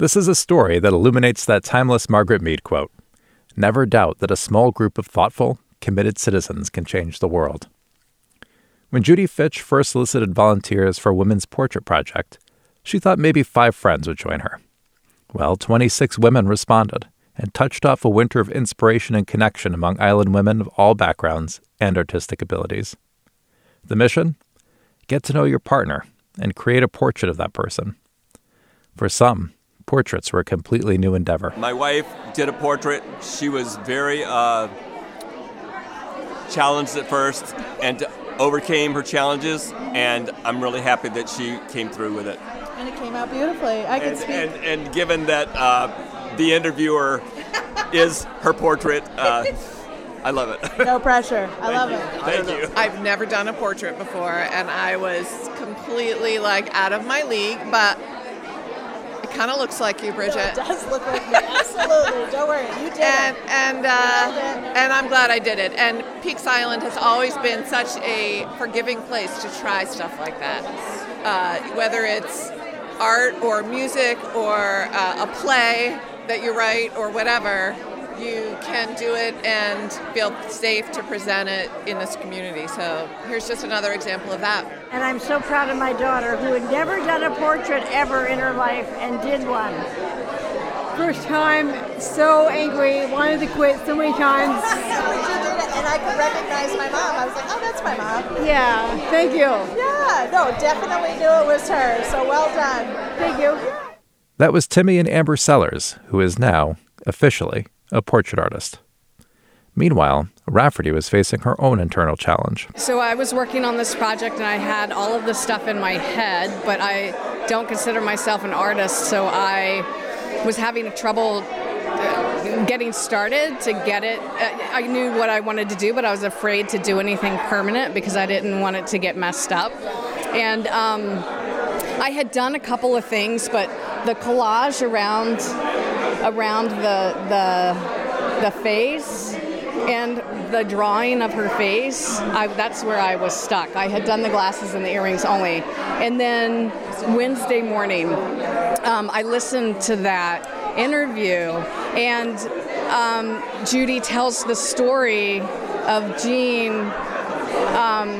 This is a story that illuminates that timeless Margaret Mead quote Never doubt that a small group of thoughtful, committed citizens can change the world. When Judy Fitch first solicited volunteers for a women's portrait project, she thought maybe five friends would join her. Well, 26 women responded and touched off a winter of inspiration and connection among island women of all backgrounds and artistic abilities. The mission? Get to know your partner and create a portrait of that person. For some, portraits were a completely new endeavor. My wife did a portrait. She was very uh, challenged at first and overcame her challenges, and I'm really happy that she came through with it. And it came out beautifully. I can And, speak. and, and given that uh, the interviewer is her portrait, uh, I love it. no pressure. I love it. Thank you. I've never done a portrait before, and I was completely like out of my league, but it kind of looks like you, Bridget. It does look like me. Absolutely. Don't worry. You did And it. and uh, and I'm glad I did it. And Peaks Island has always been such a forgiving place to try stuff like that, uh, whether it's art or music or uh, a play that you write or whatever. You can do it and feel safe to present it in this community. So here's just another example of that. And I'm so proud of my daughter who had never done a portrait ever in her life and did one. First time, so angry, wanted to quit so many times. But did it, and I could recognize my mom. I was like, oh, that's my mom. Yeah, thank you. Yeah, no, definitely knew it was her. So well done. Thank you. That was Timmy and Amber Sellers, who is now, officially, a portrait artist. Meanwhile, Rafferty was facing her own internal challenge. So I was working on this project and I had all of this stuff in my head, but I don't consider myself an artist, so I was having trouble uh, getting started to get it. Uh, I knew what I wanted to do, but I was afraid to do anything permanent because I didn't want it to get messed up. And um, I had done a couple of things, but the collage around around the the the face and the drawing of her face I, that's where i was stuck. I had done the glasses and the earrings only. And then wednesday morning um, i listened to that interview and um, judy tells the story of jean um,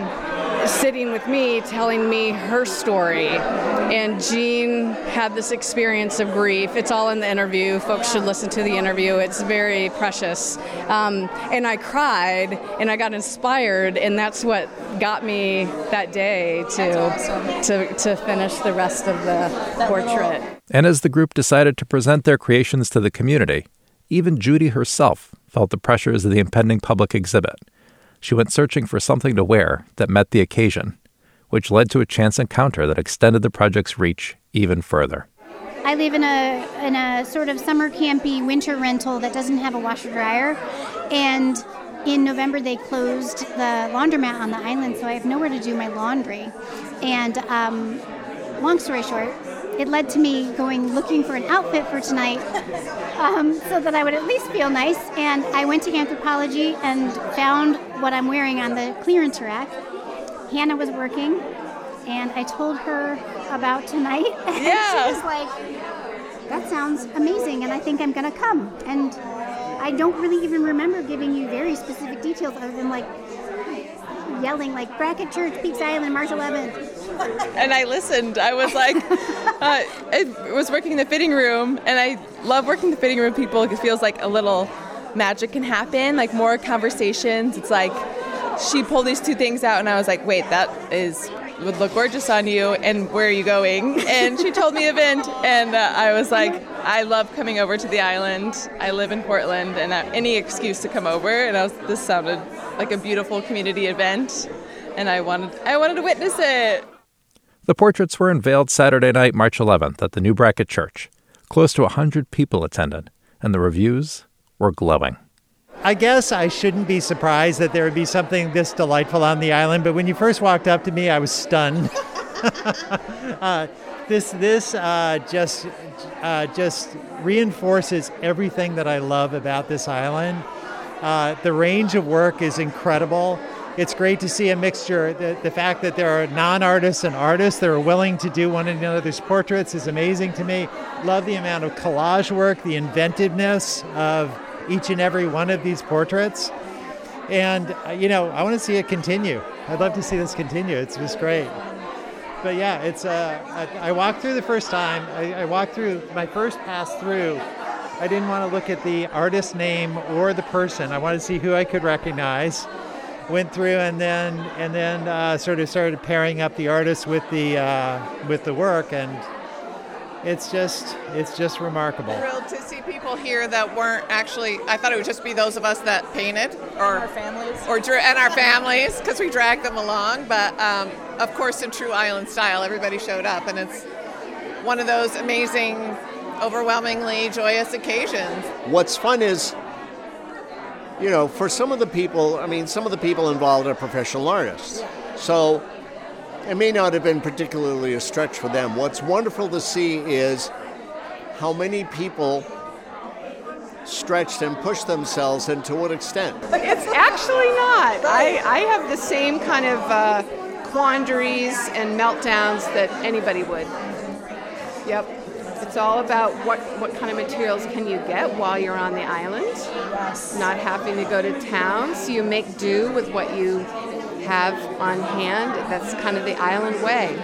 sitting with me telling me her story. And Jean had this experience of grief. It's all in the interview. Folks should listen to the interview. It's very precious. Um, and I cried and I got inspired, and that's what got me that day to, to, to finish the rest of the portrait. And as the group decided to present their creations to the community, even Judy herself felt the pressures of the impending public exhibit. She went searching for something to wear that met the occasion, which led to a chance encounter that extended the project's reach even further. I live in a in a sort of summer campy winter rental that doesn't have a washer dryer, and in November they closed the laundromat on the island, so I have nowhere to do my laundry. And um, long story short, it led to me going looking for an outfit for tonight, um, so that I would at least feel nice. And I went to Anthropologie and found what I'm wearing on the clearance rack. Hannah was working, and I told her about tonight. And Yeah. she was like, that sounds amazing, and I think I'm gonna come. And I don't really even remember giving you very specific details other than like yelling like Brackett Church, Peaks Island, March 11th. And I listened. I was like, uh, I was working in the fitting room, and I love working in the fitting room people. It feels like a little magic can happen, like more conversations. It's like she pulled these two things out, and I was like, wait, that is would look gorgeous on you. And where are you going? And she told me event, and uh, I was like, I love coming over to the island. I live in Portland, and uh, any excuse to come over. And I was, this sounded like a beautiful community event, and I wanted, I wanted to witness it. The portraits were unveiled Saturday night, March 11th, at the New Brackett Church. Close to 100 people attended, and the reviews were glowing. I guess I shouldn't be surprised that there would be something this delightful on the island, but when you first walked up to me, I was stunned. uh, this this uh, just uh, just reinforces everything that I love about this island. Uh, the range of work is incredible. It's great to see a mixture. The, the fact that there are non artists and artists that are willing to do one another's portraits is amazing to me. Love the amount of collage work, the inventiveness of each and every one of these portraits. And, uh, you know, I want to see it continue. I'd love to see this continue. It's just great. But yeah, it's, uh, I, I walked through the first time. I, I walked through my first pass through. I didn't want to look at the artist name or the person. I wanted to see who I could recognize went through and then and then uh, sort of started pairing up the artists with the uh, with the work and it's just it's just remarkable. Thrilled to see people here that weren't actually. I thought it would just be those of us that painted or our families or and our families because we dragged them along. But um, of course, in true island style, everybody showed up, and it's one of those amazing, overwhelmingly joyous occasions. What's fun is you know, for some of the people, I mean, some of the people involved are professional artists. So it may not have been particularly a stretch for them. What's wonderful to see is how many people stretched and pushed themselves and to what extent. It's actually not. I, I have the same kind of uh, quandaries and meltdowns that anybody would. Yep. It's all about what, what kind of materials can you get while you're on the island. Yes. Not having to go to town, so you make do with what you have on hand. That's kind of the island way.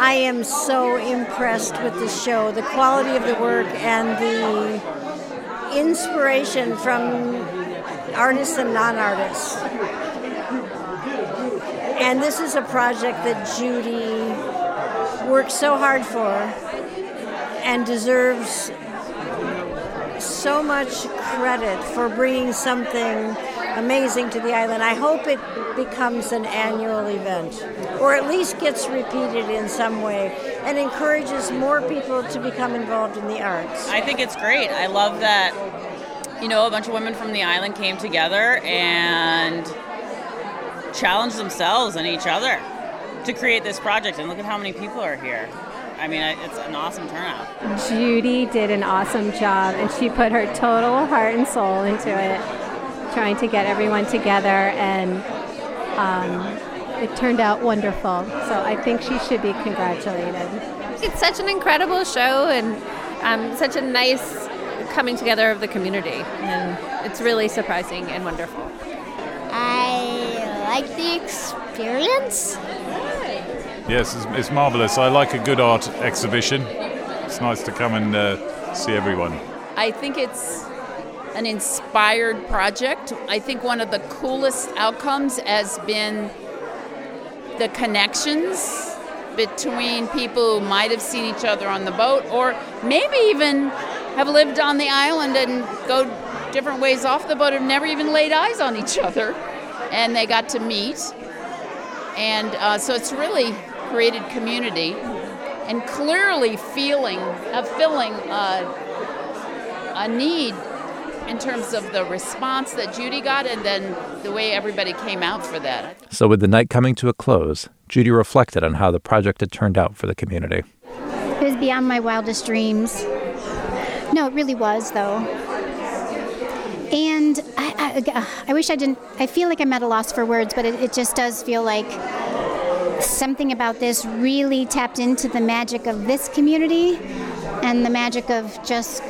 I am so impressed with the show, the quality of the work, and the inspiration from artists and non artists. And this is a project that Judy worked so hard for and deserves so much credit for bringing something amazing to the island. I hope it becomes an annual event or at least gets repeated in some way and encourages more people to become involved in the arts. I think it's great. I love that you know a bunch of women from the island came together and challenged themselves and each other to create this project and look at how many people are here. I mean, it's an awesome turnout. Judy did an awesome job, and she put her total heart and soul into it, trying to get everyone together, and um, it turned out wonderful. So I think she should be congratulated. It's such an incredible show, and um, such a nice coming together of the community, and it's really surprising and wonderful. I like the experience. Yes, it's, it's marvellous. I like a good art exhibition. It's nice to come and uh, see everyone. I think it's an inspired project. I think one of the coolest outcomes has been the connections between people who might have seen each other on the boat or maybe even have lived on the island and go different ways off the boat and never even laid eyes on each other and they got to meet and uh, so it's really created community and clearly feeling, uh, filling uh, a need in terms of the response that Judy got and then the way everybody came out for that. So, with the night coming to a close, Judy reflected on how the project had turned out for the community. It was beyond my wildest dreams. No, it really was, though. And I, I, I wish I didn't. I feel like I'm at a loss for words, but it, it just does feel like something about this really tapped into the magic of this community and the magic of just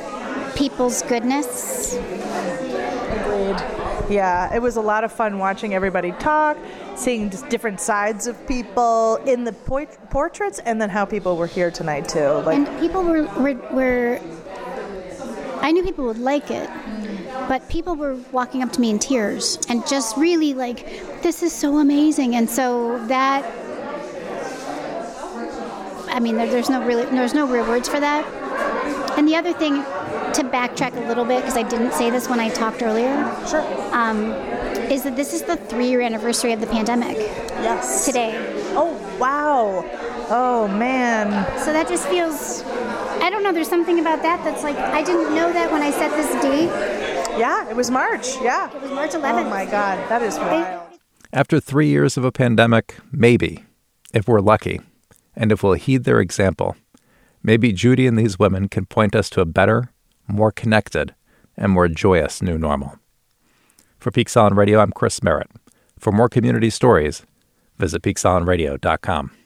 people's goodness. Agreed. Yeah, it was a lot of fun watching everybody talk, seeing just different sides of people in the portraits, and then how people were here tonight too. Like, and people were, were, were I knew people would like it, but people were walking up to me in tears and just really like, this is so amazing. And so that I mean, there, there's no really, there's no real words for that. And the other thing, to backtrack a little bit, because I didn't say this when I talked earlier. Sure. Um, is that this is the three-year anniversary of the pandemic. Yes. Today. Oh wow. Oh man. So that just feels. I don't know. There's something about that that's like I didn't know that when I set this date. Yeah, it was March. Yeah. It was March 11th. Oh my God, that is wild. After three years of a pandemic, maybe, if we're lucky, and if we'll heed their example, maybe Judy and these women can point us to a better, more connected, and more joyous new normal. For Peaks Island Radio, I'm Chris Merritt. For more community stories, visit peaksislandradio.com.